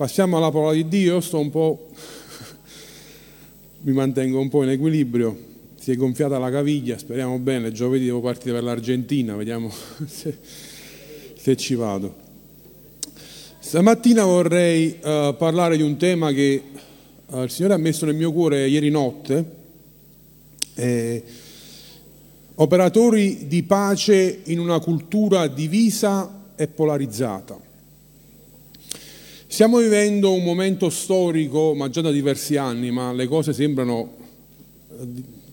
passiamo alla parola di Dio, sto un po', mi mantengo un po' in equilibrio, si è gonfiata la caviglia, speriamo bene, giovedì devo partire per l'Argentina, vediamo se, se ci vado. Stamattina vorrei uh, parlare di un tema che uh, il Signore ha messo nel mio cuore ieri notte. Eh, operatori di pace in una cultura divisa e polarizzata. Stiamo vivendo un momento storico, ma già da diversi anni, ma le cose sembrano eh,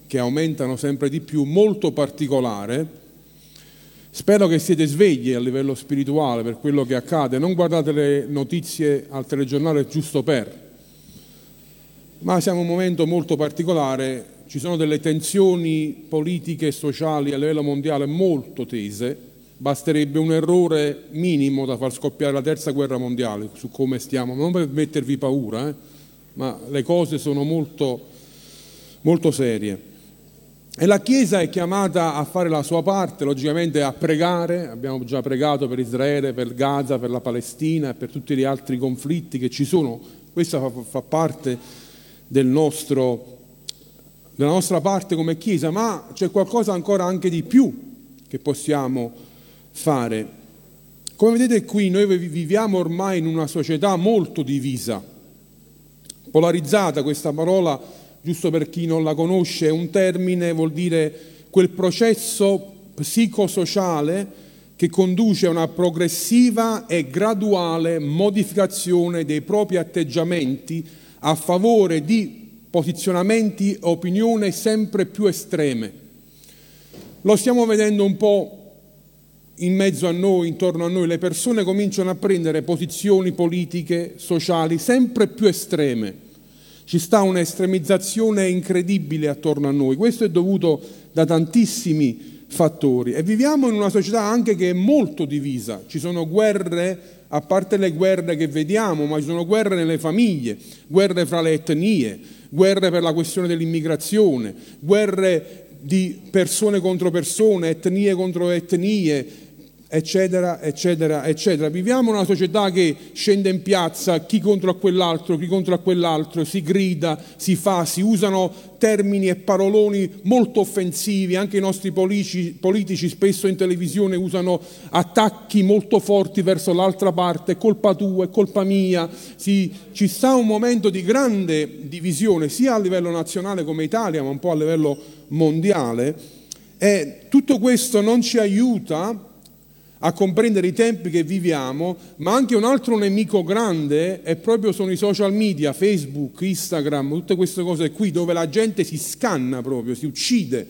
che aumentano sempre di più, molto particolare. Spero che siete svegli a livello spirituale per quello che accade, non guardate le notizie al telegiornale giusto per, ma siamo in un momento molto particolare. Ci sono delle tensioni politiche e sociali a livello mondiale molto tese, basterebbe un errore minimo da far scoppiare la terza guerra mondiale su come stiamo, non per mettervi paura, eh, ma le cose sono molto, molto serie. E la Chiesa è chiamata a fare la sua parte, logicamente a pregare, abbiamo già pregato per Israele, per Gaza, per la Palestina e per tutti gli altri conflitti che ci sono, questa fa, fa parte del nostro della nostra parte come Chiesa, ma c'è qualcosa ancora anche di più che possiamo fare. Come vedete qui, noi viviamo ormai in una società molto divisa, polarizzata, questa parola, giusto per chi non la conosce, è un termine, vuol dire quel processo psicosociale che conduce a una progressiva e graduale modificazione dei propri atteggiamenti a favore di posizionamenti e opinioni sempre più estreme. Lo stiamo vedendo un po' in mezzo a noi, intorno a noi, le persone cominciano a prendere posizioni politiche, sociali sempre più estreme. Ci sta un'estremizzazione incredibile attorno a noi. Questo è dovuto da tantissimi fattori e viviamo in una società anche che è molto divisa. Ci sono guerre, a parte le guerre che vediamo, ma ci sono guerre nelle famiglie, guerre fra le etnie, guerre per la questione dell'immigrazione, guerre di persone contro persone, etnie contro etnie, eccetera, eccetera, eccetera. Viviamo una società che scende in piazza, chi contro a quell'altro, chi contro a quell'altro, si grida, si fa, si usano termini e paroloni molto offensivi, anche i nostri politici, politici spesso in televisione usano attacchi molto forti verso l'altra parte, colpa tua, è colpa mia, si, ci sta un momento di grande divisione sia a livello nazionale come Italia, ma un po' a livello mondiale. E tutto questo non ci aiuta a comprendere i tempi che viviamo, ma anche un altro nemico grande è proprio sono i social media, Facebook, Instagram, tutte queste cose qui dove la gente si scanna proprio, si uccide.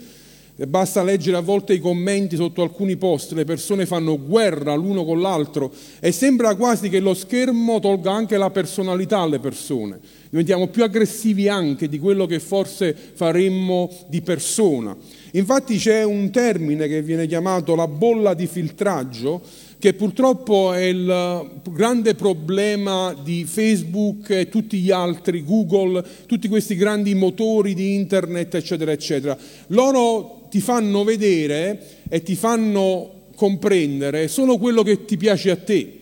Basta leggere a volte i commenti sotto alcuni post, le persone fanno guerra l'uno con l'altro e sembra quasi che lo schermo tolga anche la personalità alle persone. Diventiamo più aggressivi anche di quello che forse faremmo di persona. Infatti c'è un termine che viene chiamato la bolla di filtraggio, che purtroppo è il grande problema di Facebook e tutti gli altri, Google, tutti questi grandi motori di internet, eccetera, eccetera. Loro ti fanno vedere e ti fanno comprendere solo quello che ti piace a te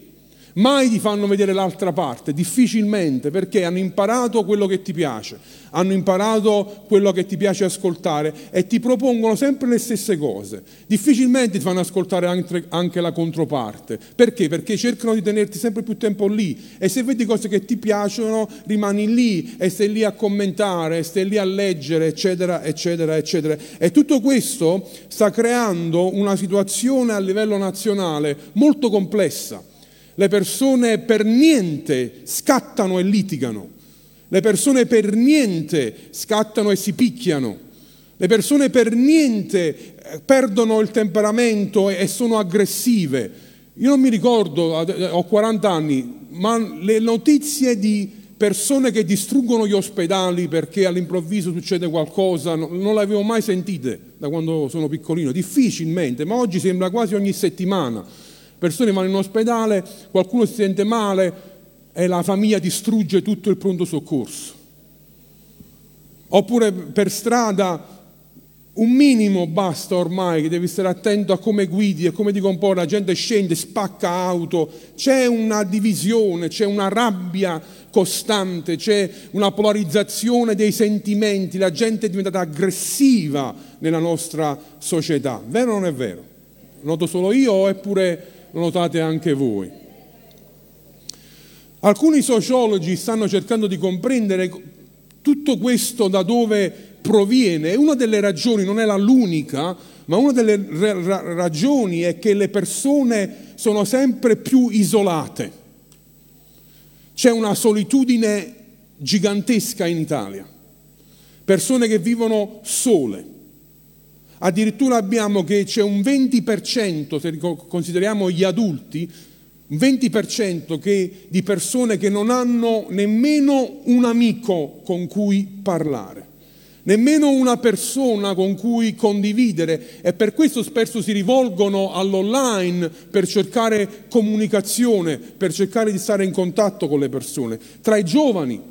mai ti fanno vedere l'altra parte, difficilmente, perché hanno imparato quello che ti piace, hanno imparato quello che ti piace ascoltare e ti propongono sempre le stesse cose. Difficilmente ti fanno ascoltare anche, la controparte. Perché? Perché cercano di tenerti sempre più tempo lì e se vedi cose che ti piacciono rimani lì e stai lì a commentare, stai lì a leggere, eccetera, eccetera, eccetera. E tutto questo sta creando una situazione a livello nazionale molto complessa le persone per niente scattano e litigano. Le persone per niente scattano e si picchiano. Le persone per niente eh, perdono il temperamento e sono aggressive. Io non mi ricordo, ho 40 anni, ma le notizie di persone che distruggono gli ospedali perché all'improvviso succede qualcosa, non le avevo mai sentite da quando sono piccolino, difficilmente, ma oggi sembra quasi ogni settimana persone vanno in ospedale, qualcuno si sente male e la famiglia distrugge tutto il pronto soccorso. Oppure per strada Un minimo basta ormai, che devi stare attento a come guidi e come ti comporta, la gente scende, spacca auto, c'è una divisione, c'è una rabbia costante, c'è una polarizzazione dei sentimenti, la gente è diventata aggressiva nella nostra società. Vero o non è vero? Noto solo io eppure lo notate anche voi? Alcuni sociologi stanno cercando di comprendere tutto questo da dove proviene, una delle ragioni, non è l'unica, ma una delle ragioni è che le persone sono sempre più isolate. C'è una solitudine gigantesca in Italia, persone che vivono sole. Addirittura abbiamo che c'è un 20%, se consideriamo gli adulti, un 20% che, di persone che non hanno nemmeno un amico con cui parlare nemmeno una persona con cui condividere e per questo spesso si rivolgono all'online per cercare comunicazione, per cercare di stare in contatto con le persone. Tra i giovani,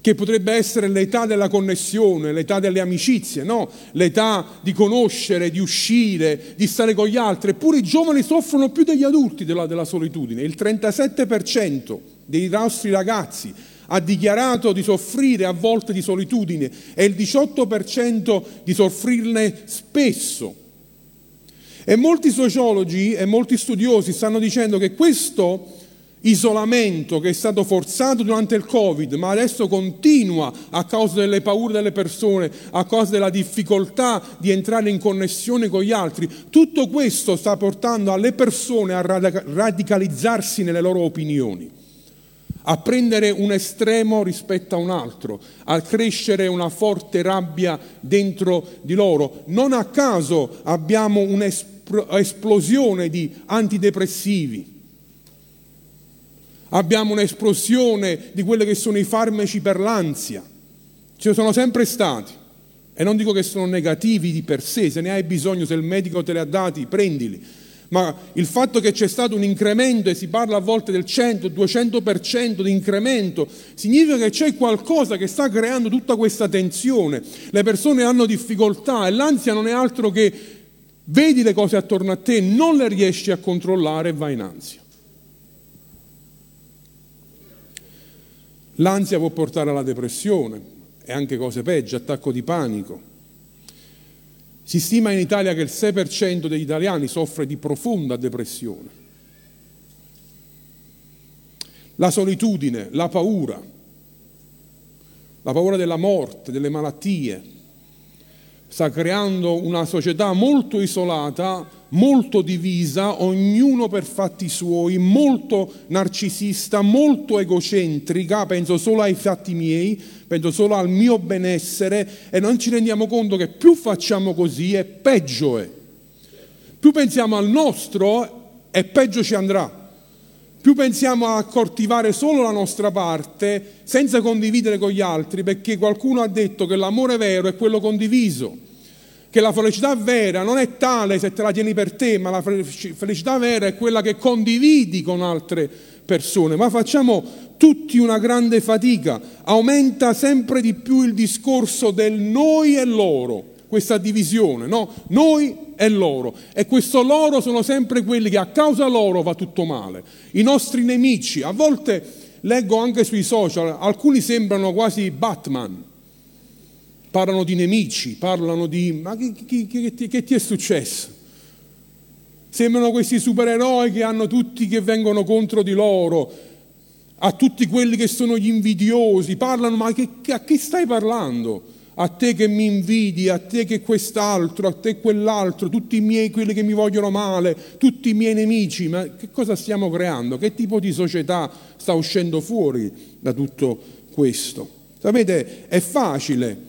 che potrebbe essere l'età della connessione, l'età delle amicizie, no? l'età di conoscere, di uscire, di stare con gli altri, eppure i giovani soffrono più degli adulti della, della solitudine. Il 37% dei nostri ragazzi ha dichiarato di soffrire a volte di solitudine e il 18% di soffrirne spesso. E molti sociologi e molti studiosi stanno dicendo che questo isolamento che è stato forzato durante il Covid, ma adesso continua a causa delle paure delle persone, a causa della difficoltà di entrare in connessione con gli altri, tutto questo sta portando alle persone a radicalizzarsi nelle loro opinioni a prendere un estremo rispetto a un altro, a crescere una forte rabbia dentro di loro. Non a caso abbiamo un'esplosione di antidepressivi, abbiamo un'esplosione di quelli che sono i farmaci per l'ansia. Ci sono sempre stati. E non dico che sono negativi di per sé, se ne hai bisogno, se il medico te li ha dati, prendili ma il fatto che c'è stato un incremento, e si parla a volte del 100-200% di incremento, significa che c'è qualcosa che sta creando tutta questa tensione. Le persone hanno difficoltà e l'ansia non è altro che vedi le cose attorno a te, non le riesci a controllare e vai in ansia. L'ansia può portare alla depressione e anche cose peggio, attacco di panico. Si stima in Italia che il 6% degli italiani soffre di profonda depressione. La solitudine, la paura, la paura della morte, delle malattie, sta creando una società molto isolata, molto divisa, ognuno per fatti suoi, molto narcisista, molto egocentrica, penso solo ai fatti miei, penso solo al mio benessere e non ci rendiamo conto che più facciamo così e peggio è. Più pensiamo al nostro e peggio ci andrà. Più pensiamo a coltivare solo la nostra parte senza condividere con gli altri, perché qualcuno ha detto che l'amore vero è quello condiviso, che la felicità vera non è tale se te la tieni per te, ma la felicità vera è quella che condividi con altre persone. Ma facciamo tutti una grande fatica, aumenta sempre di più il discorso del noi e loro, questa divisione, no? Noi e loro. E questo loro sono sempre quelli che a causa loro va tutto male. I nostri nemici, a volte leggo anche sui social, alcuni sembrano quasi Batman. Parlano di nemici, parlano di... ma che, che, che, che ti è successo? Sembrano questi supereroi che hanno tutti che vengono contro di loro, a tutti quelli che sono gli invidiosi, parlano, ma a chi stai parlando? A te che mi invidi, a te che quest'altro, a te quell'altro, tutti i miei, quelli che mi vogliono male, tutti i miei nemici, ma che cosa stiamo creando? Che tipo di società sta uscendo fuori da tutto questo? Sapete, è facile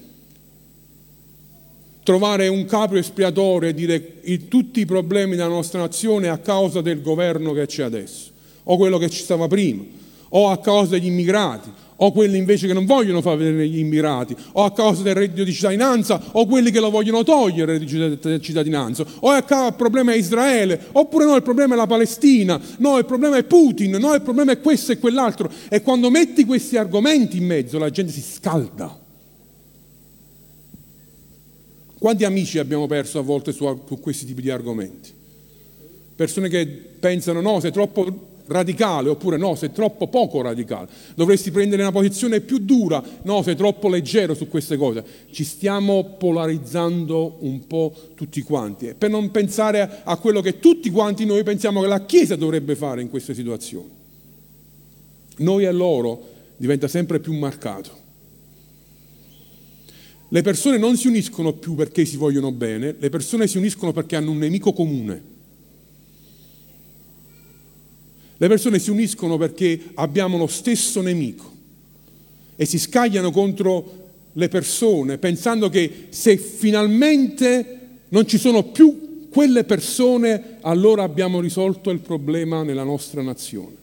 trovare un capo espiatorio e dire tutti i problemi della nostra nazione a causa del governo che c'è adesso, o quello che ci stava prima o a causa degli immigrati, o quelli invece che non vogliono far vedere gli immigrati, o a causa del reddito di cittadinanza, o quelli che lo vogliono togliere il reddito di cittadinanza, o causa del problema è Israele, oppure no, il problema è la Palestina, no, il problema è Putin, no, il problema è questo e quell'altro. E quando metti questi argomenti in mezzo la gente si scalda. Quanti amici abbiamo perso a volte su, su questi tipi di argomenti? Persone che pensano no, sei troppo radicale, oppure no, sei troppo poco radicale, dovresti prendere una posizione più dura, no, sei troppo leggero su queste cose. Ci stiamo polarizzando un po' tutti quanti, per non pensare a quello che tutti quanti noi pensiamo che la Chiesa dovrebbe fare in queste situazioni. Noi e loro diventa sempre più marcato. Le persone non si uniscono più perché si vogliono bene, le persone si uniscono perché hanno un nemico comune. Le persone si uniscono perché abbiamo lo stesso nemico e si scagliano contro le persone pensando che se finalmente non ci sono più quelle persone, allora abbiamo risolto il problema nella nostra nazione.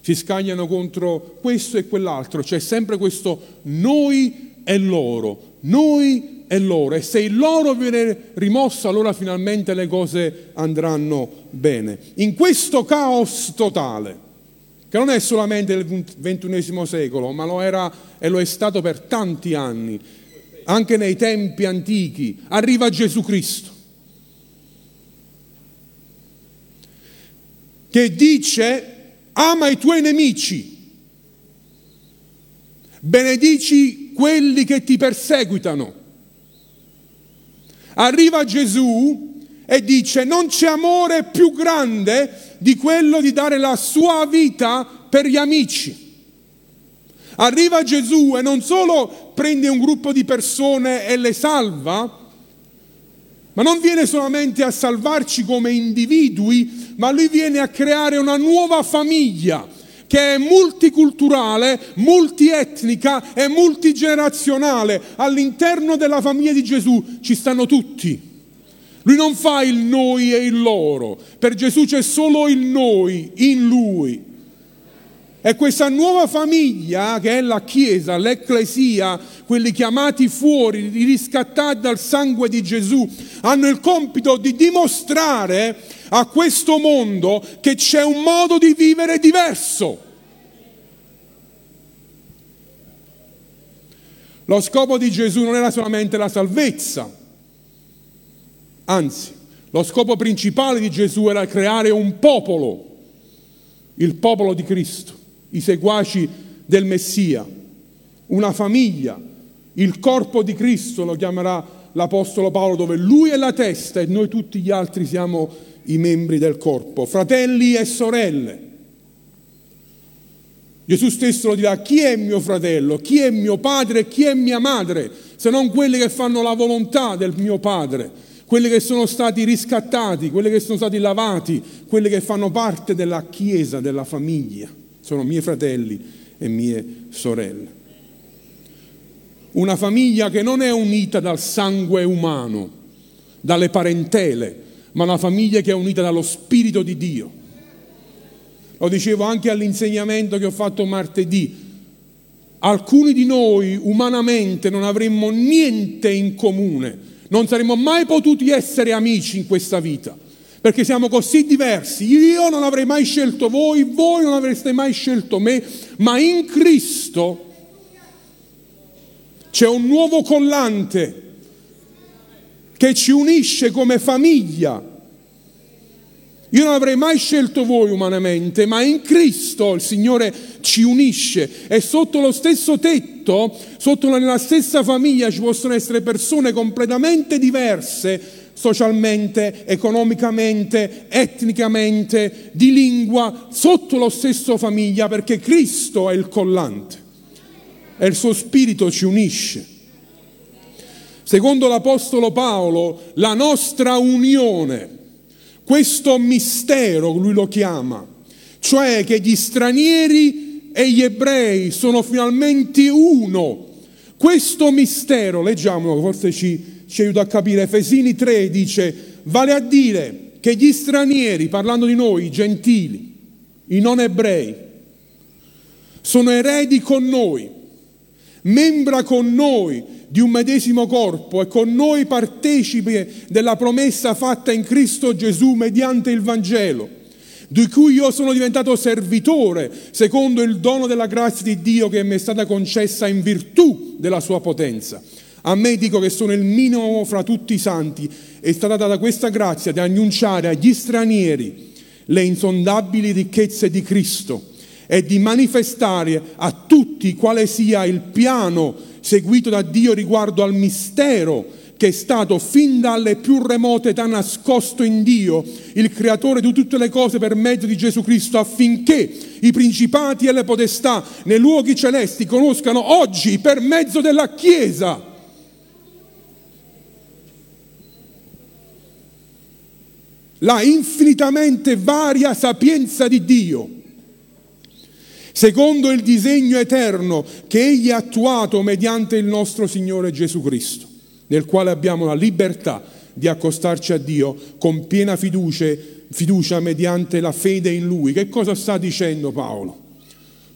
Si scagliano contro questo e quell'altro, c'è sempre questo noi e loro, noi e loro. E se il loro viene rimosso, allora finalmente le cose andranno bene. In questo caos totale, che non è solamente del ventunesimo secolo, ma lo era e lo è stato per tanti anni, anche nei tempi antichi, arriva Gesù Cristo, che dice ama i tuoi nemici, benedici quelli che ti perseguitano. Arriva Gesù e dice non c'è amore più grande di quello di dare la sua vita per gli amici. Arriva Gesù e non solo prende un gruppo di persone e le salva, ma non viene solamente a salvarci come individui, ma lui viene a creare una nuova famiglia che è multiculturale, multietnica e multigenerazionale. All'interno della famiglia di Gesù ci stanno tutti. Lui non fa il noi e il loro, per Gesù c'è solo il noi in lui. E questa nuova famiglia, che è la Chiesa, l'Ecclesia, quelli chiamati fuori, riscattati dal sangue di Gesù, hanno il compito di dimostrare a questo mondo che c'è un modo di vivere diverso. Lo scopo di Gesù non era solamente la salvezza, anzi, lo scopo principale di Gesù era creare un popolo, il popolo di Cristo, i seguaci del Messia, una famiglia, il corpo di Cristo lo chiamerà l'Apostolo Paolo, dove lui è la testa e noi tutti gli altri siamo i membri del corpo, fratelli e sorelle. Gesù stesso lo dirà, chi è mio fratello, chi è mio padre, chi è mia madre, se non quelli che fanno la volontà del mio padre, quelli che sono stati riscattati, quelli che sono stati lavati, quelli che fanno parte della chiesa, della famiglia, sono miei fratelli e mie sorelle. Una famiglia che non è unita dal sangue umano, dalle parentele, ma una famiglia che è unita dallo Spirito di Dio. Lo dicevo anche all'insegnamento che ho fatto martedì. Alcuni di noi umanamente non avremmo niente in comune, non saremmo mai potuti essere amici in questa vita, perché siamo così diversi. Io non avrei mai scelto voi, voi non avreste mai scelto me, ma in Cristo c'è un nuovo collante che ci unisce come famiglia. Io non avrei mai scelto voi umanamente, ma in Cristo il Signore ci unisce e sotto lo stesso tetto, sotto la stessa famiglia ci possono essere persone completamente diverse socialmente, economicamente, etnicamente, di lingua, sotto lo stesso famiglia, perché Cristo è il collante e il suo spirito ci unisce. Secondo l'Apostolo Paolo, la nostra unione, questo mistero lui lo chiama, cioè che gli stranieri e gli ebrei sono finalmente uno. Questo mistero, leggiamolo, forse ci, ci aiuta a capire, Efesini 3 dice, vale a dire che gli stranieri, parlando di noi, i gentili, i non ebrei, sono eredi con noi, membra con noi di un medesimo corpo e con noi partecipi della promessa fatta in Cristo Gesù mediante il Vangelo, di cui io sono diventato servitore secondo il dono della grazia di Dio che mi è stata concessa in virtù della sua potenza. A me dico che sono il minimo fra tutti i santi, è stata data questa grazia di annunciare agli stranieri le insondabili ricchezze di Cristo e di manifestare a tutti quale sia il piano seguito da Dio riguardo al mistero che è stato fin dalle più remote età nascosto in Dio, il creatore di tutte le cose per mezzo di Gesù Cristo, affinché i principati e le potestà nei luoghi celesti conoscano oggi per mezzo della Chiesa la infinitamente varia sapienza di Dio, secondo il disegno eterno che Egli ha attuato mediante il nostro Signore Gesù Cristo, nel quale abbiamo la libertà di accostarci a Dio con piena fiducia, fiducia mediante la fede in Lui. Che cosa sta dicendo Paolo?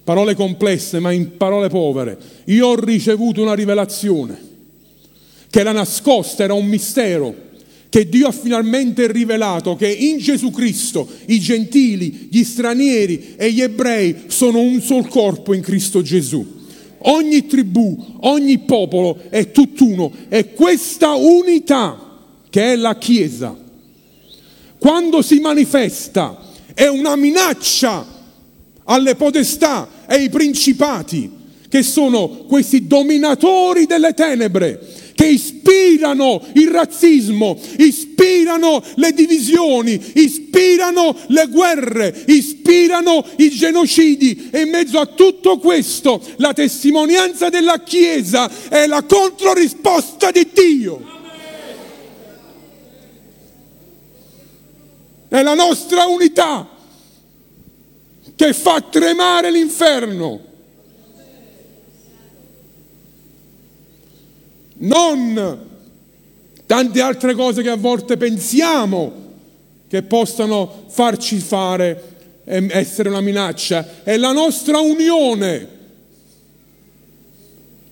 Parole complesse, ma in parole povere. Io ho ricevuto una rivelazione che era nascosta, era un mistero che Dio ha finalmente rivelato che in Gesù Cristo i gentili, gli stranieri e gli ebrei sono un sol corpo in Cristo Gesù. Ogni tribù, ogni popolo è tutt'uno e questa unità che è la Chiesa, quando si manifesta è una minaccia alle potestà e ai principati che sono questi dominatori delle tenebre che ispirano il razzismo, ispirano le divisioni, ispirano le guerre, ispirano i genocidi e in mezzo a tutto questo la testimonianza della Chiesa è la controrisposta di Dio. È la nostra unità che fa tremare l'inferno. Non tante altre cose che a volte pensiamo che possano farci fare e essere una minaccia, è la nostra unione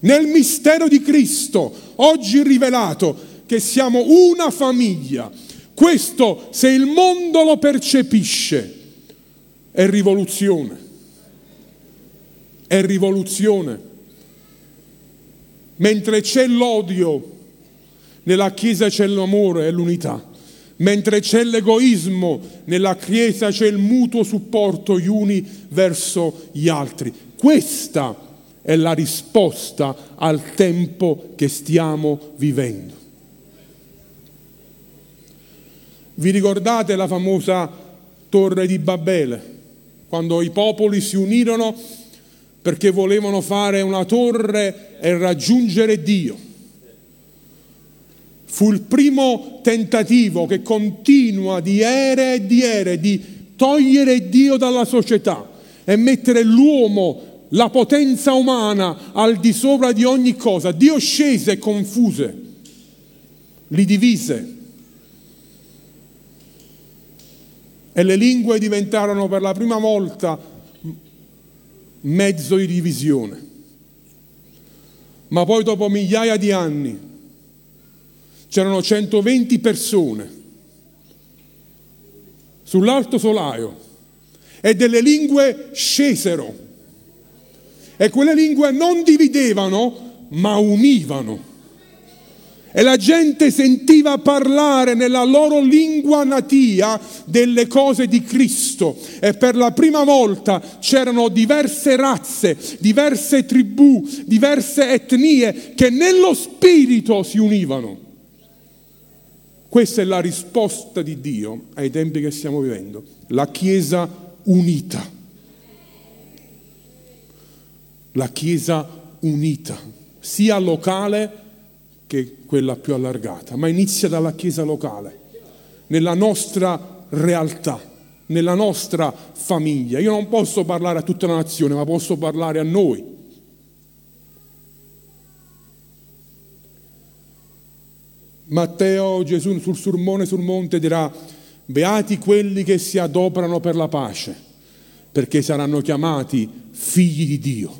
nel mistero di Cristo, oggi rivelato, che siamo una famiglia. Questo, se il mondo lo percepisce, è rivoluzione. È rivoluzione. Mentre c'è l'odio, nella Chiesa c'è l'amore e l'unità. Mentre c'è l'egoismo, nella Chiesa c'è il mutuo supporto gli uni verso gli altri. Questa è la risposta al tempo che stiamo vivendo. Vi ricordate la famosa torre di Babele? Quando i popoli si unirono perché volevano fare una torre e raggiungere Dio. Fu il primo tentativo che continua di ere e di ere di togliere Dio dalla società e mettere l'uomo, la potenza umana al di sopra di ogni cosa. Dio scese e confuse, li divise. E le lingue diventarono per la prima volta mezzo di divisione. Ma poi dopo migliaia di anni c'erano 120 persone sull'alto solaio e delle lingue scesero e quelle lingue non dividevano ma univano. E la gente sentiva parlare nella loro lingua natia delle cose di Cristo. E per la prima volta c'erano diverse razze, diverse tribù, diverse etnie che nello spirito si univano. Questa è la risposta di Dio ai tempi che stiamo vivendo. La Chiesa unita. La Chiesa unita, sia locale che quella più allargata, ma inizia dalla Chiesa locale, nella nostra realtà, nella nostra famiglia. Io non posso parlare a tutta la nazione, ma posso parlare a noi. Matteo Gesù sul sermone sul monte dirà, beati quelli che si adoperano per la pace, perché saranno chiamati figli di Dio.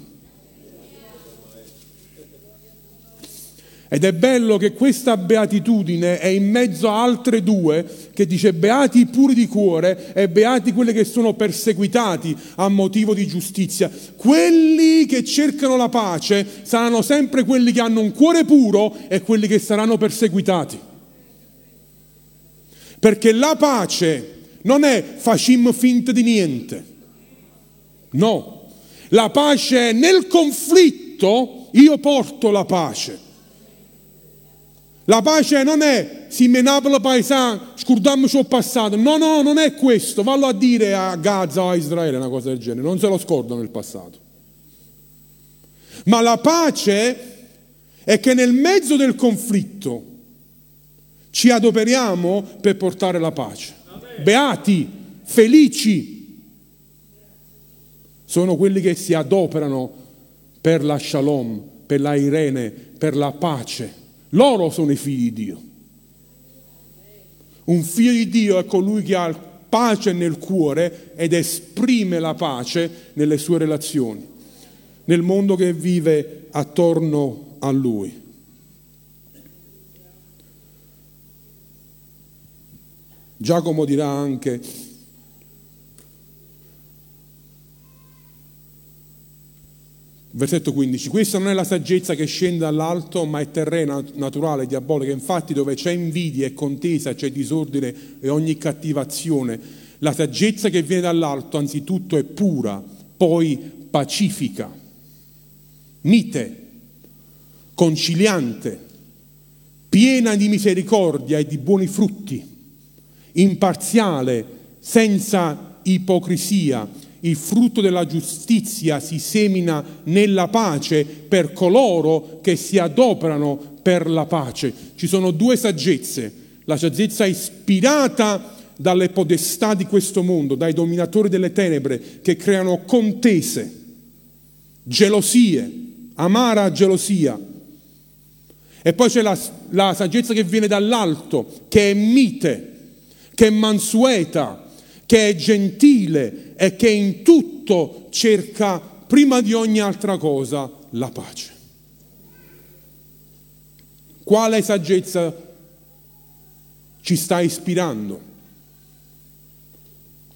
Ed è bello che questa beatitudine è in mezzo a altre due che dice beati i puri di cuore e beati quelli che sono perseguitati a motivo di giustizia. Quelli che cercano la pace saranno sempre quelli che hanno un cuore puro e quelli che saranno perseguitati. Perché la pace non è facim finta di niente. No, la pace è nel conflitto, io porto la pace. La pace non è si menapolo paesano, scordiamoci il passato. No, no, non è questo. Vallo a dire a Gaza o a Israele una cosa del genere. Non se lo scordano il passato. Ma la pace è che nel mezzo del conflitto ci adoperiamo per portare la pace. Beati, felici sono quelli che si adoperano per la shalom, per la irene, per la pace loro sono i figli di Dio. Un figlio di Dio è colui che ha pace nel cuore ed esprime la pace nelle sue relazioni, nel mondo che vive attorno a lui. Giacomo dirà anche Versetto 15. Questa non è la saggezza che scende dall'alto, ma è terrena, naturale, diabolica. Infatti dove c'è invidia e contesa, c'è disordine e ogni cattivazione. La saggezza che viene dall'alto anzitutto è pura, poi pacifica, mite, conciliante, piena di misericordia e di buoni frutti, imparziale, senza ipocrisia il frutto della giustizia si semina nella pace per coloro che si adoperano per la pace. Ci sono due saggezze, la saggezza ispirata dalle podestà di questo mondo, dai dominatori delle tenebre che creano contese, gelosie, amara gelosia. E poi c'è la, la saggezza che viene dall'alto, che è mite, che è mansueta, che è gentile e che in tutto cerca prima di ogni altra cosa la pace. Quale saggezza ci sta ispirando?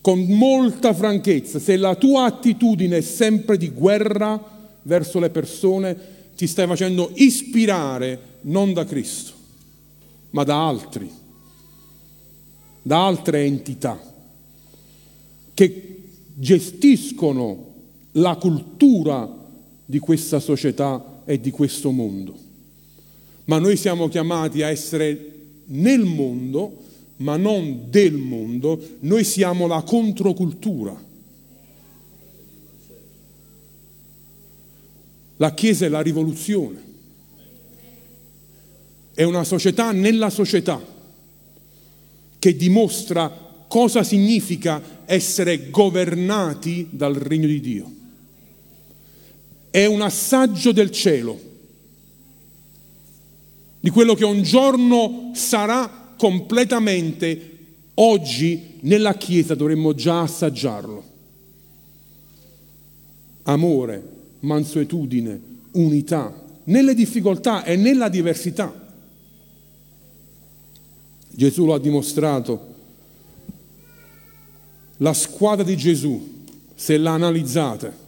Con molta franchezza, se la tua attitudine è sempre di guerra verso le persone, ti stai facendo ispirare non da Cristo, ma da altri, da altre entità che gestiscono la cultura di questa società e di questo mondo. Ma noi siamo chiamati a essere nel mondo, ma non del mondo, noi siamo la controcultura. La Chiesa è la rivoluzione, è una società nella società che dimostra cosa significa essere governati dal regno di Dio. È un assaggio del cielo, di quello che un giorno sarà completamente, oggi nella Chiesa dovremmo già assaggiarlo. Amore, mansuetudine, unità, nelle difficoltà e nella diversità. Gesù lo ha dimostrato la squadra di Gesù, se la analizzate,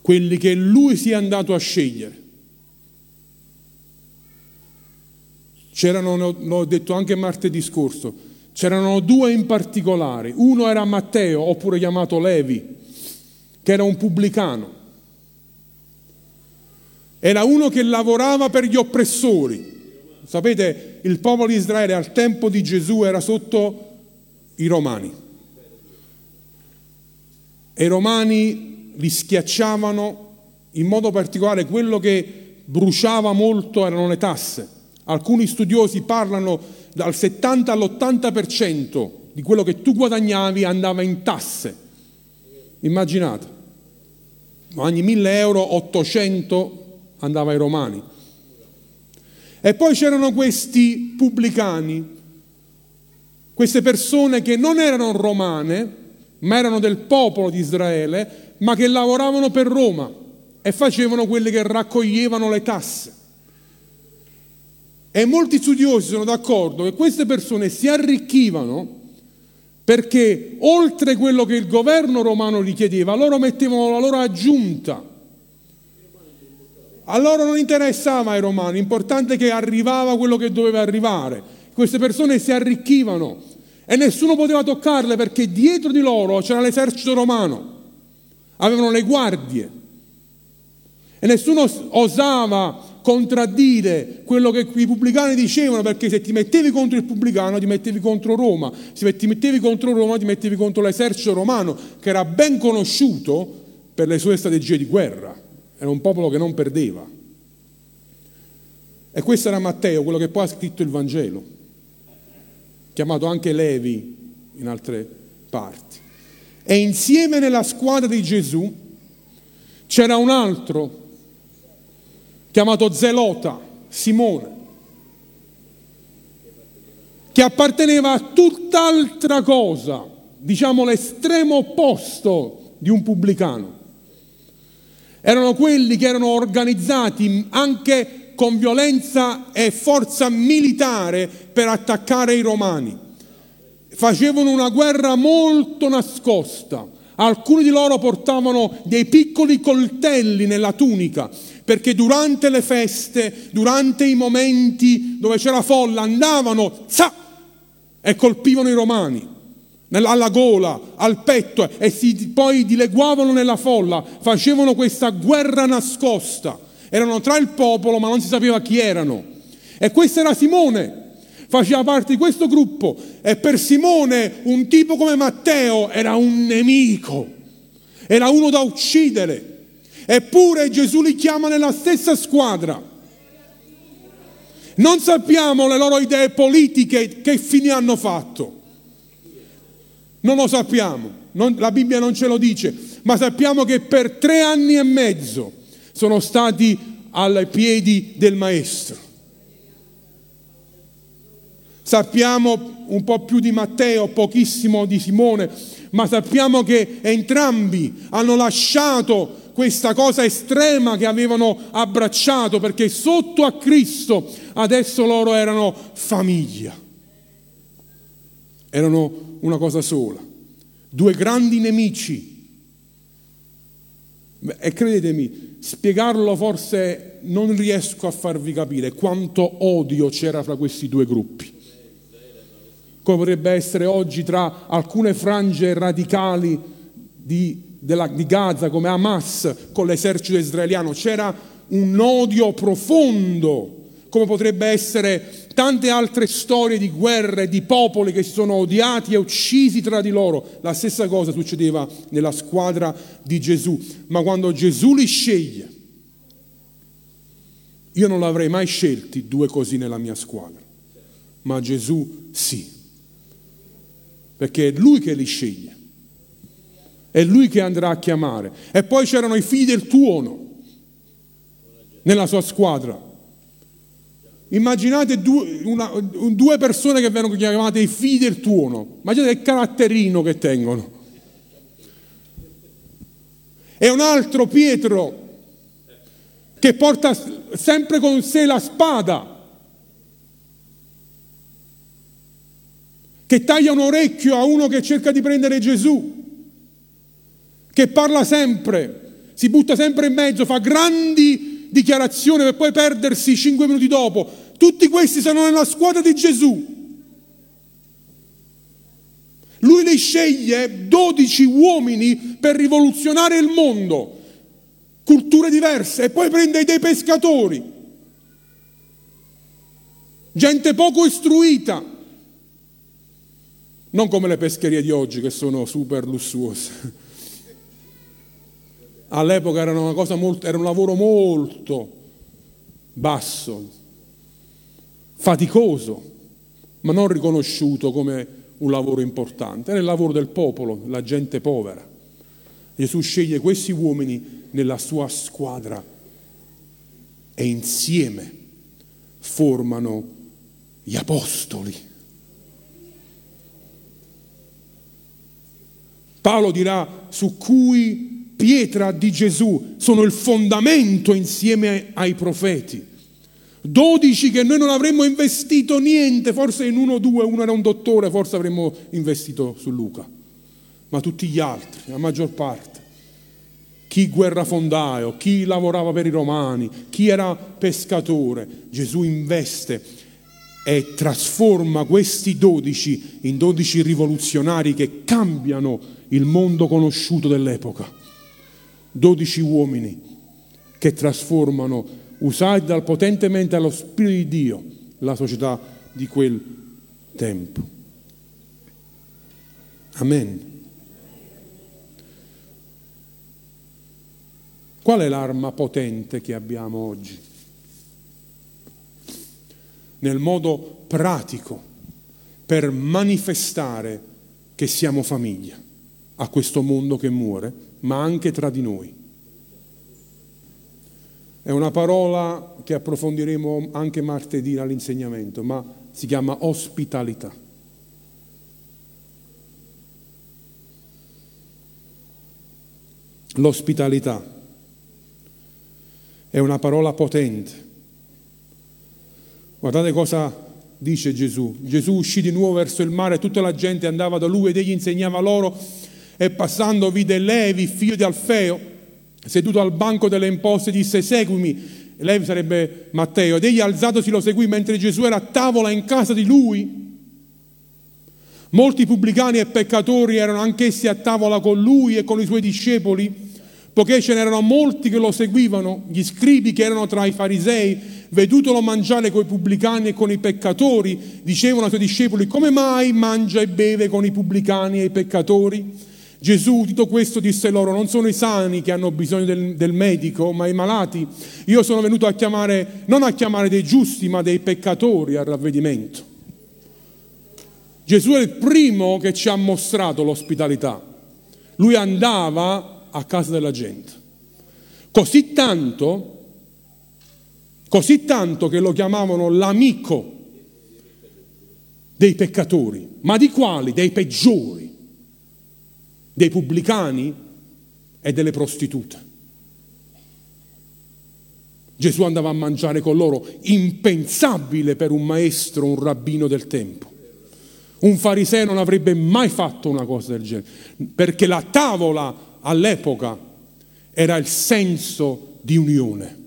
quelli che lui si è andato a scegliere, c'erano, l'ho detto anche martedì scorso, c'erano due in particolare, uno era Matteo, oppure chiamato Levi, che era un pubblicano, era uno che lavorava per gli oppressori. Sapete, il popolo di Israele al tempo di Gesù era sotto i romani e i romani li schiacciavano, in modo particolare quello che bruciava molto erano le tasse. Alcuni studiosi parlano dal 70 all'80% di quello che tu guadagnavi andava in tasse. Immaginate, ogni 1000 euro 800 andava ai romani. E poi c'erano questi pubblicani, queste persone che non erano romane, ma erano del popolo di Israele, ma che lavoravano per Roma e facevano quelli che raccoglievano le tasse. E molti studiosi sono d'accordo che queste persone si arricchivano perché oltre quello che il governo romano richiedeva, loro mettevano la loro aggiunta. A loro non interessava ai romani, l'importante è che arrivava quello che doveva arrivare. Queste persone si arricchivano e nessuno poteva toccarle perché dietro di loro c'era l'esercito romano, avevano le guardie. E nessuno osava contraddire quello che i pubblicani dicevano perché se ti mettevi contro il pubblicano ti mettevi contro Roma, se ti mettevi contro Roma ti mettevi contro l'esercito romano che era ben conosciuto per le sue strategie di guerra, era un popolo che non perdeva. E questo era Matteo, quello che poi ha scritto il Vangelo chiamato anche Levi in altre parti. E insieme nella squadra di Gesù c'era un altro chiamato Zelota, Simone, che apparteneva a tutt'altra cosa, diciamo l'estremo opposto di un pubblicano. Erano quelli che erano organizzati anche con violenza e forza militare per attaccare i romani. Facevano una guerra molto nascosta. Alcuni di loro portavano dei piccoli coltelli nella tunica perché durante le feste, durante i momenti dove c'era folla, andavano za, e colpivano i romani alla gola, al petto e si, poi dileguavano nella folla, facevano questa guerra nascosta erano tra il popolo ma non si sapeva chi erano. E questo era Simone, faceva parte di questo gruppo e per Simone un tipo come Matteo era un nemico, era uno da uccidere. Eppure Gesù li chiama nella stessa squadra. Non sappiamo le loro idee politiche che fine hanno fatto. Non lo sappiamo, non, la Bibbia non ce lo dice, ma sappiamo che per tre anni e mezzo sono stati ai piedi del Maestro. Sappiamo un po' più di Matteo, pochissimo di Simone, ma sappiamo che entrambi hanno lasciato questa cosa estrema che avevano abbracciato perché sotto a Cristo adesso loro erano famiglia. Erano una cosa sola, due grandi nemici. E credetemi, spiegarlo forse non riesco a farvi capire quanto odio c'era fra questi due gruppi. Come potrebbe essere oggi tra alcune frange radicali di, della, di Gaza come Hamas con l'esercito israeliano. C'era un odio profondo, come potrebbe essere tante altre storie di guerre, di popoli che si sono odiati e uccisi tra di loro. La stessa cosa succedeva nella squadra di Gesù. Ma quando Gesù li sceglie, io non l'avrei mai scelti due così nella mia squadra, ma Gesù sì, perché è Lui che li sceglie, è Lui che andrà a chiamare. E poi c'erano i figli del tuono nella sua squadra, Immaginate due, una, due, persone che vengono chiamate i figli del tuono. Immaginate che caratterino che tengono. E un altro Pietro che porta sempre con sé la spada, che taglia un orecchio a uno che cerca di prendere Gesù, che parla sempre, si butta sempre in mezzo, fa grandi dichiarazione per poi perdersi cinque minuti dopo. Tutti questi sono nella squadra di Gesù. Lui li sceglie 12 uomini per rivoluzionare il mondo, culture diverse, e poi prende dei pescatori, gente poco istruita, non come le pescherie di oggi che sono super lussuose all'epoca era, molto, era un lavoro molto basso, faticoso, ma non riconosciuto come un lavoro importante. Era il lavoro del popolo, la gente povera. Gesù sceglie questi uomini nella sua squadra e insieme formano gli apostoli. Paolo dirà su cui pietra di Gesù, sono il fondamento insieme ai profeti. Dodici che noi non avremmo investito niente, forse in uno o due, uno era un dottore, forse avremmo investito su Luca, ma tutti gli altri, la maggior parte. Chi guerrafondaio, chi lavorava per i romani, chi era pescatore, Gesù investe e trasforma questi dodici in dodici rivoluzionari che cambiano il mondo conosciuto dell'epoca. Dodici uomini che trasformano usati dal potentemente allo Spirito di Dio, la società di quel tempo. Amen. Qual è l'arma potente che abbiamo oggi? Nel modo pratico per manifestare che siamo famiglia a questo mondo che muore, ma anche tra di noi. È una parola che approfondiremo anche martedì all'insegnamento, ma si chiama ospitalità. L'ospitalità è una parola potente. Guardate cosa dice Gesù. Gesù uscì di nuovo verso il mare, tutta la gente andava da lui ed egli insegnava loro e passando vide Levi, figlio di Alfeo, seduto al banco delle imposte, disse seguimi. Lei sarebbe Matteo. Ed egli alzatosi lo seguì mentre Gesù era a tavola in casa di lui. Molti pubblicani e peccatori erano anch'essi a tavola con lui e con i suoi discepoli, poiché ce n'erano molti che lo seguivano, gli scribi che erano tra i farisei, vedutolo mangiare con i pubblicani e con i peccatori, dicevano ai suoi discepoli, come mai mangia e beve con i pubblicani e i peccatori? Gesù, udito questo, disse loro, non sono i sani che hanno bisogno del, del, medico, ma i malati. Io sono venuto a chiamare, non a chiamare dei giusti, ma dei peccatori al ravvedimento. Gesù è il primo che ci ha mostrato l'ospitalità. Lui andava a casa della gente. Così tanto, così tanto che lo chiamavano l'amico dei peccatori. Ma di quali? Dei peggiori dei pubblicani e delle prostitute. Gesù andava a mangiare con loro, impensabile per un maestro, un rabbino del tempo. Un fariseo non avrebbe mai fatto una cosa del genere, perché la tavola all'epoca era il senso di unione.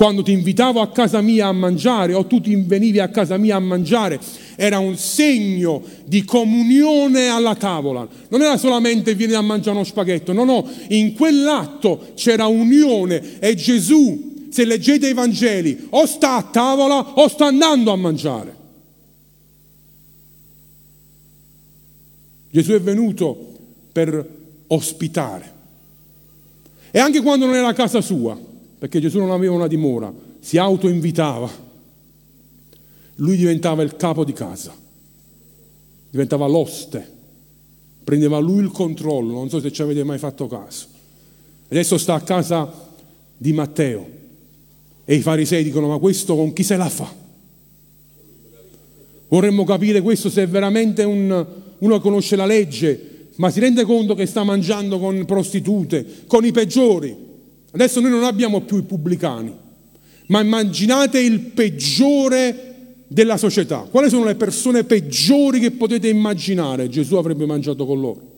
Quando ti invitavo a casa mia a mangiare o tu ti venivi a casa mia a mangiare, era un segno di comunione alla tavola. Non era solamente vieni a mangiare uno spaghetto, no, no, in quell'atto c'era unione e Gesù, se leggete i Vangeli, o sta a tavola o sta andando a mangiare. Gesù è venuto per ospitare. E anche quando non era casa sua, perché Gesù non aveva una dimora, si autoinvitava. Lui diventava il capo di casa, diventava l'oste, prendeva lui il controllo, non so se ci avete mai fatto caso. Adesso sta a casa di Matteo e i farisei dicono ma questo con chi se la fa? Vorremmo capire questo se è veramente un, uno conosce la legge, ma si rende conto che sta mangiando con prostitute, con i peggiori. Adesso noi non abbiamo più i pubblicani, ma immaginate il peggiore della società. Quali sono le persone peggiori che potete immaginare? Gesù avrebbe mangiato con loro.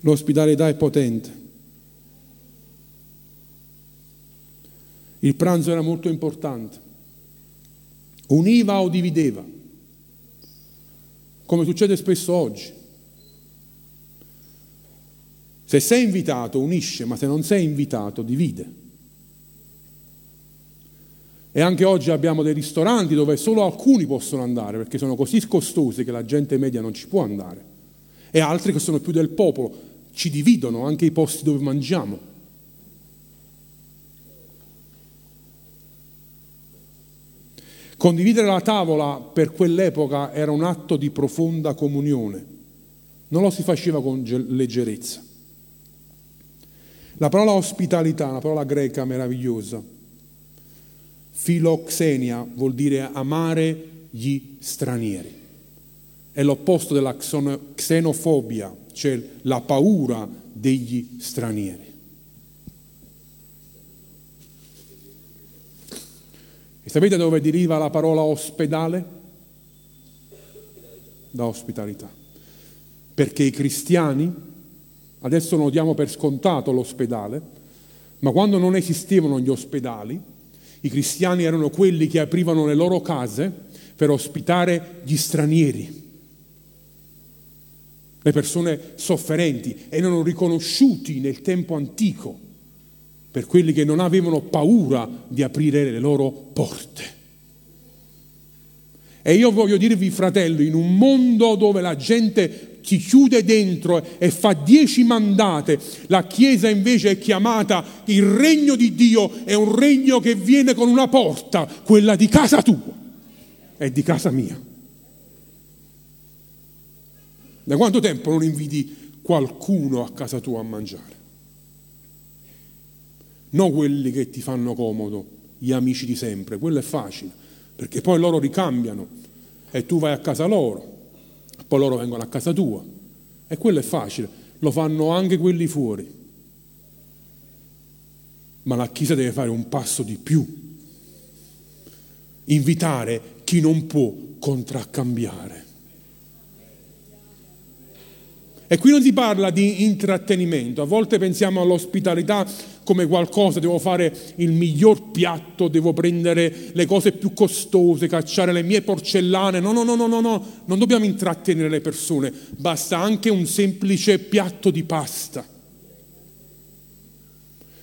L'ospitalità è potente. Il pranzo era molto importante. Univa o divideva, come succede spesso oggi. Se sei invitato unisce, ma se non sei invitato divide. E anche oggi abbiamo dei ristoranti dove solo alcuni possono andare perché sono così costosi che la gente media non ci può andare. E altri che sono più del popolo ci dividono anche i posti dove mangiamo. Condividere la tavola per quell'epoca era un atto di profonda comunione. Non lo si faceva con leggerezza. La parola ospitalità una parola greca meravigliosa. Filoxenia vuol dire amare gli stranieri. È l'opposto della xenofobia, cioè la paura degli stranieri. E sapete dove deriva la parola ospedale? Da ospitalità. Perché i cristiani adesso lo diamo per scontato l'ospedale, ma quando non esistevano gli ospedali, i cristiani erano quelli che aprivano le loro case per ospitare gli stranieri, le persone sofferenti, erano riconosciuti nel tempo antico per quelli che non avevano paura di aprire le loro porte. E io voglio dirvi, fratello, in un mondo dove la gente si chiude dentro e fa dieci mandate, la Chiesa invece è chiamata, il regno di Dio è un regno che viene con una porta, quella di casa tua e di casa mia. Da quanto tempo non inviti qualcuno a casa tua a mangiare? Non quelli che ti fanno comodo, gli amici di sempre, quello è facile, perché poi loro ricambiano e tu vai a casa loro, poi loro vengono a casa tua e quello è facile, lo fanno anche quelli fuori. Ma la Chiesa deve fare un passo di più, invitare chi non può contraccambiare. E qui non si parla di intrattenimento, a volte pensiamo all'ospitalità come qualcosa, devo fare il miglior piatto, devo prendere le cose più costose, cacciare le mie porcellane. No, no, no, no, no, no, non dobbiamo intrattenere le persone, basta anche un semplice piatto di pasta.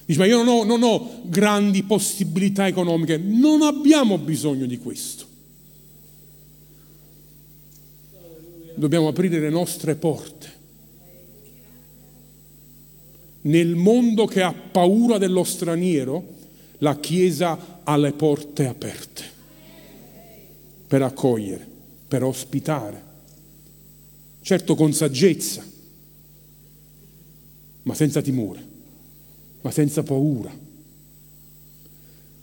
Dice, ma io non ho, non ho grandi possibilità economiche, non abbiamo bisogno di questo. Dobbiamo aprire le nostre porte nel mondo che ha paura dello straniero, la Chiesa ha le porte aperte per accogliere, per ospitare. Certo con saggezza, ma senza timore, ma senza paura.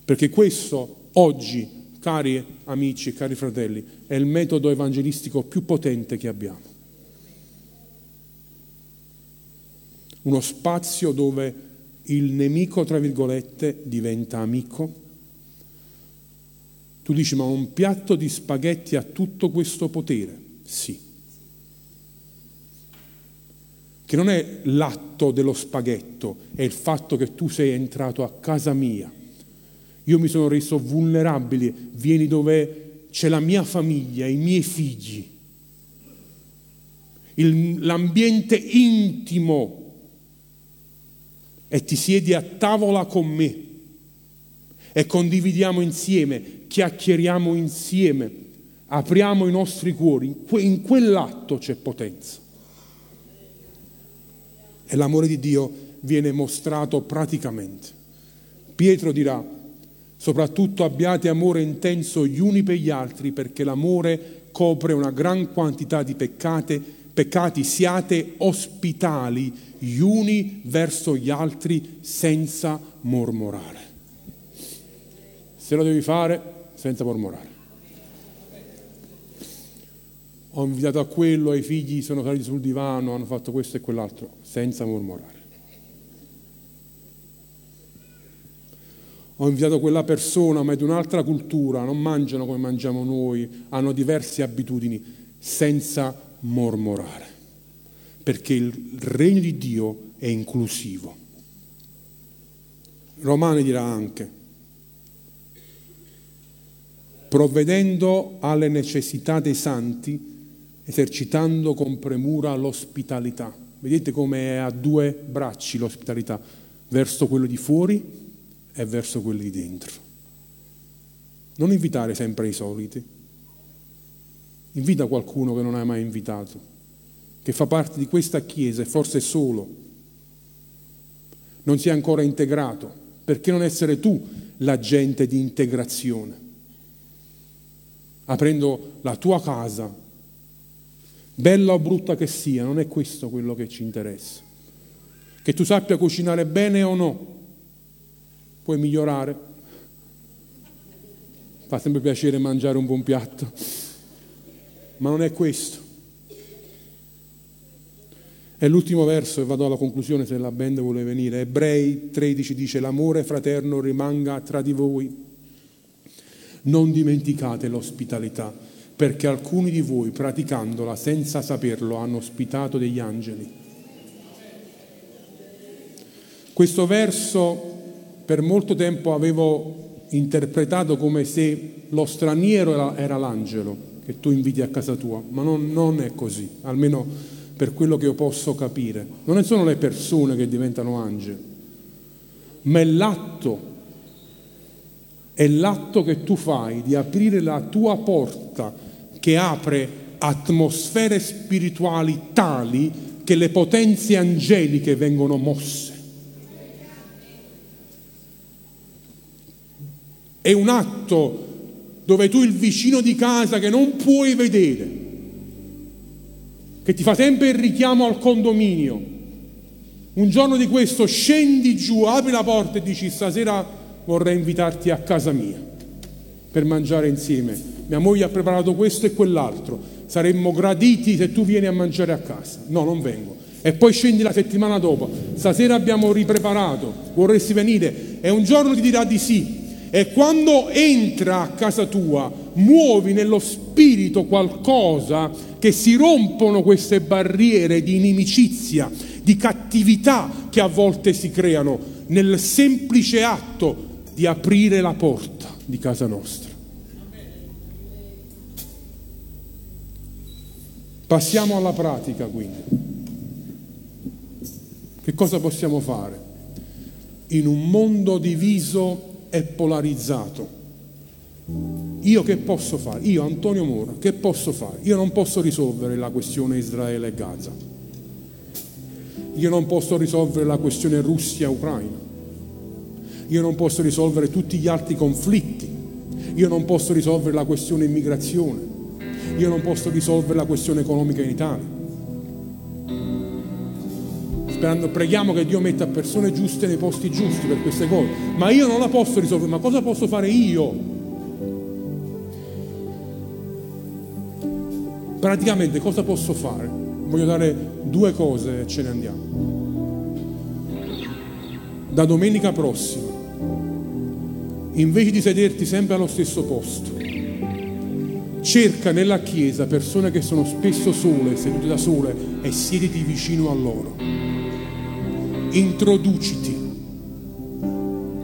Perché questo oggi, cari amici cari fratelli, è il metodo evangelistico più potente che abbiamo. Uno spazio dove il nemico, tra virgolette, diventa amico. Tu dici, ma un piatto di spaghetti ha tutto questo potere? Sì. Che non è l'atto dello spaghetto, è il fatto che tu sei entrato a casa mia. Io mi sono reso vulnerabile, vieni dove c'è la mia famiglia, i miei figli, il, l'ambiente intimo e ti siedi a tavola con me e condividiamo insieme, chiacchieriamo insieme, apriamo i nostri cuori, in quell'atto c'è potenza. E l'amore di Dio viene mostrato praticamente. Pietro dirà, soprattutto abbiate amore intenso gli uni per gli altri perché l'amore copre una gran quantità di peccate, peccati, siate ospitali gli uni verso gli altri senza mormorare. Se lo devi fare, senza mormorare. Ho invitato a quello, ai figli sono saliti sul divano, hanno fatto questo e quell'altro, senza mormorare. Ho invitato quella persona, ma è di un'altra cultura, non mangiano come mangiamo noi, hanno diverse abitudini, senza mormorare perché il regno di Dio è inclusivo. Romani dirà anche, provvedendo alle necessità dei santi, esercitando con premura l'ospitalità. Vedete come è a due bracci l'ospitalità, verso quello di fuori e verso quello di dentro. Non invitare sempre i soliti. Invita qualcuno che non hai mai invitato che fa parte di questa Chiesa e forse solo non si è ancora integrato, perché non essere tu l'agente di integrazione? Aprendo la tua casa, bella o brutta che sia, non è questo quello che ci interessa. Che tu sappia cucinare bene o no, puoi migliorare. Fa sempre piacere mangiare un buon piatto, ma non è questo. E l'ultimo verso, e vado alla conclusione se la band vuole venire, Ebrei 13 dice l'amore fraterno rimanga tra di voi. Non dimenticate l'ospitalità, perché alcuni di voi, praticandola senza saperlo, hanno ospitato degli angeli. Questo verso per molto tempo avevo interpretato come se lo straniero era l'angelo che tu inviti a casa tua, ma non, non è così, almeno per quello che io posso capire. Non sono le persone che diventano angeli, ma è l'atto è l'atto che tu fai di aprire la tua porta che apre atmosfere spirituali tali che le potenze angeliche vengono mosse. È un atto dove tu il vicino di casa che non puoi vedere, che ti fa sempre il richiamo al condominio, un giorno di questo scendi giù, apri la porta e dici stasera vorrei invitarti a casa mia per mangiare insieme. Mia moglie ha preparato questo e quell'altro. Saremmo graditi se tu vieni a mangiare a casa. No, non vengo. E poi scendi la settimana dopo. Stasera abbiamo ripreparato. Vorresti venire? E un giorno ti dirà di sì. E quando entra a casa tua, muovi nello spirito qualcosa che si rompono queste barriere di inimicizia, di cattività che a volte si creano nel semplice atto di aprire la porta di casa nostra. Passiamo alla pratica quindi. Che cosa possiamo fare? In un mondo diviso e polarizzato. Io che posso fare? Io, Antonio Mora, che posso fare? Io non posso risolvere la questione Israele e Gaza. Io non posso risolvere la questione Russia-Ucraina. Io non posso risolvere tutti gli altri conflitti. Io non posso risolvere la questione immigrazione. Io non posso risolvere la questione economica in Italia. Sperando, preghiamo che Dio metta persone giuste nei posti giusti per queste cose. Ma io non la posso risolvere. Ma cosa posso fare io? Praticamente cosa posso fare? Voglio dare due cose e ce ne andiamo. Da domenica prossima invece di sederti sempre allo stesso posto, cerca nella chiesa persone che sono spesso sole, sedute da sole e siediti vicino a loro. Introduciti.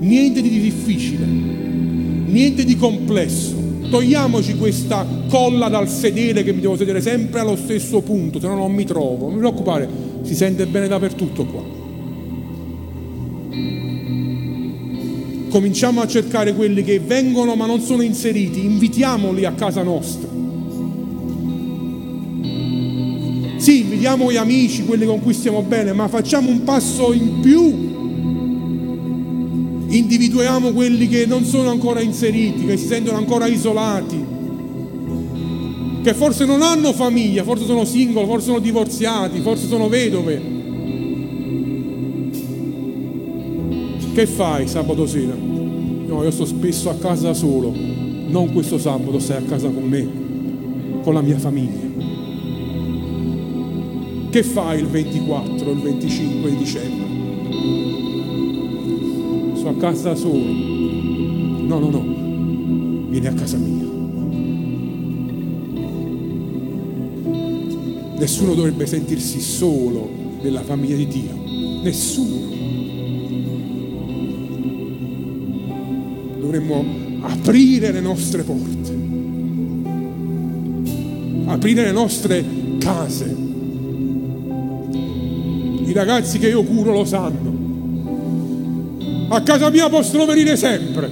Niente di difficile, niente di complesso. Togliamoci questa colla dal sedere che mi devo sedere sempre allo stesso punto, se no non mi trovo. Non mi preoccupare, si sente bene dappertutto qua. Cominciamo a cercare quelli che vengono ma non sono inseriti, invitiamoli a casa nostra. Sì, invitiamo gli amici, quelli con cui stiamo bene, ma facciamo un passo in più. Individuiamo quelli che non sono ancora inseriti, che si sentono ancora isolati, che forse non hanno famiglia, forse sono single, forse sono divorziati, forse sono vedove Che fai sabato sera? No, io sto spesso a casa solo. Non questo sabato stai a casa con me, con la mia famiglia. Che fai il 24, il 25 di dicembre? Sto a casa solo. No, no, no. Vieni a casa mia. Nessuno dovrebbe sentirsi solo nella famiglia di Dio. Nessuno. dovremmo aprire le nostre porte, aprire le nostre case. I ragazzi che io curo lo sanno. A casa mia possono venire sempre.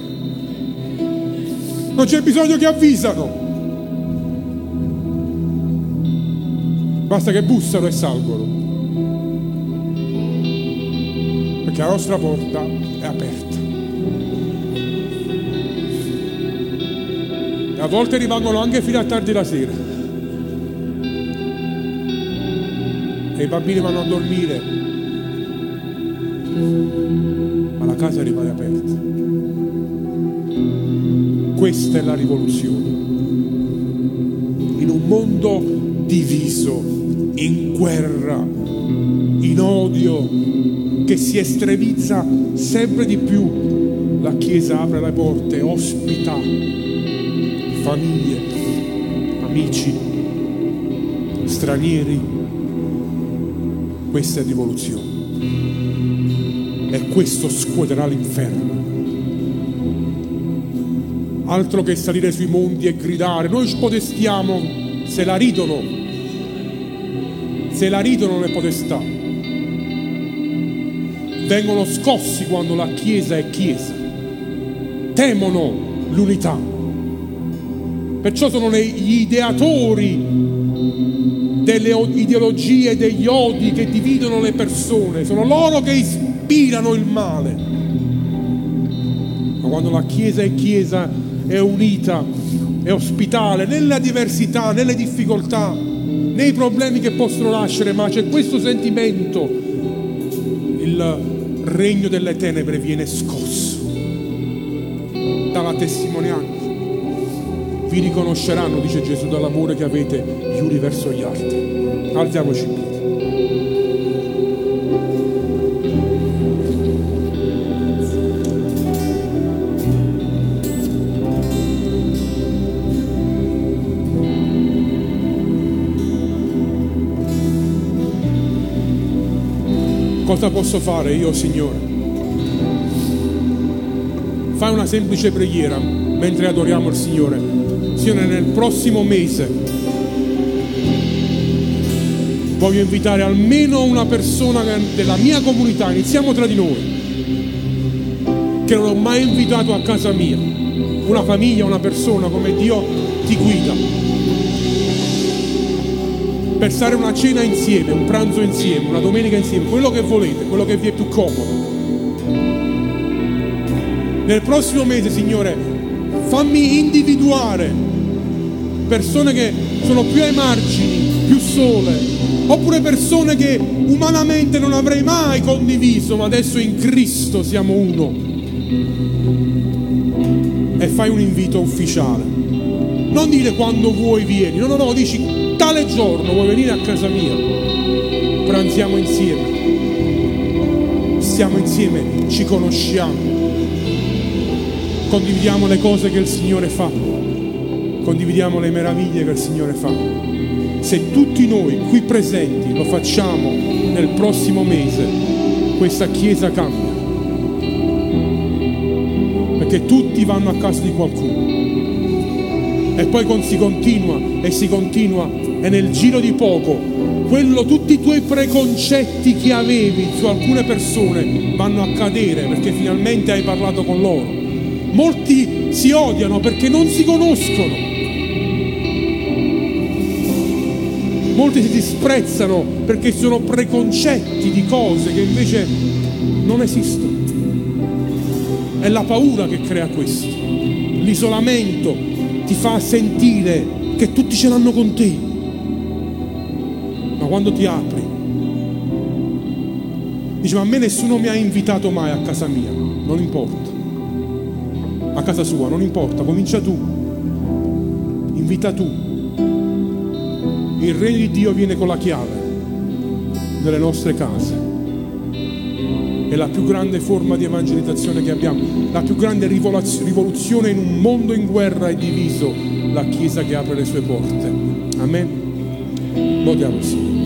Non c'è bisogno che avvisano. Basta che bussano e salgono. Perché la nostra porta è aperta. e a volte rimangono anche fino a tardi la sera. E i bambini vanno a dormire, ma la casa rimane aperta. Questa è la rivoluzione. In un mondo diviso, in guerra, in odio, che si estremizza sempre di più, la Chiesa apre le porte, ospita famiglie, amici, stranieri. Questa è rivoluzione. E questo scuoterà l'inferno. Altro che salire sui monti e gridare, noi spodestiamo se la ridono, se la ridono le potestà. Vengono scossi quando la Chiesa è Chiesa, temono l'unità. Perciò sono gli ideatori delle ideologie, degli odi che dividono le persone, sono loro che ispirano il male. Ma quando la Chiesa è Chiesa, è unita, è ospitale nella diversità, nelle difficoltà, nei problemi che possono nascere, ma c'è questo sentimento, il regno delle tenebre viene scosso dalla testimonianza. Vi riconosceranno, dice Gesù, dall'amore che avete gli uni verso gli altri. Alziamoci. Cosa posso fare io, Signore? Fai una semplice preghiera mentre adoriamo il Signore. Signore, nel prossimo mese. Voglio invitare almeno una persona della mia comunità, iniziamo tra di noi, che non ho mai invitato a casa mia, una famiglia, una persona come Dio ti guida. Per stare una cena insieme, un pranzo insieme, una domenica insieme, quello che volete, quello che vi è più comodo. Nel prossimo mese, Signore, fammi individuare persone che sono più ai margini, più sole, oppure persone che umanamente non avrei mai condiviso, ma adesso in Cristo siamo uno. E fai un invito ufficiale. Non dire quando vuoi vieni, no, no, no, dici tale giorno vuoi venire a casa mia? Pranziamo insieme, stiamo insieme, ci conosciamo, condividiamo le cose che il Signore fa, condividiamo le meraviglie che il Signore fa. Se tutti noi qui presenti lo facciamo nel prossimo mese, questa Chiesa cambia. Perché tutti vanno a casa di qualcuno. E poi si continua e si continua e nel giro di poco quello, tutti i tuoi preconcetti che avevi su alcune persone vanno a cadere perché finalmente hai parlato con loro. Molti si odiano perché non si conoscono. Molti si disprezzano perché sono preconcetti di cose che invece non esistono. È la paura che crea questo. L'isolamento ti fa sentire che tutti ce l'hanno con te quando ti apri, dice ma a me nessuno mi ha invitato mai a casa mia, non importa, a casa sua, non importa, comincia tu, invita tu. Il regno di Dio viene con la chiave delle nostre case. È la più grande forma di evangelizzazione che abbiamo, la più grande rivoluzione in un mondo in guerra e diviso, la Chiesa che apre le sue porte. Amen. Lodiamo Signore.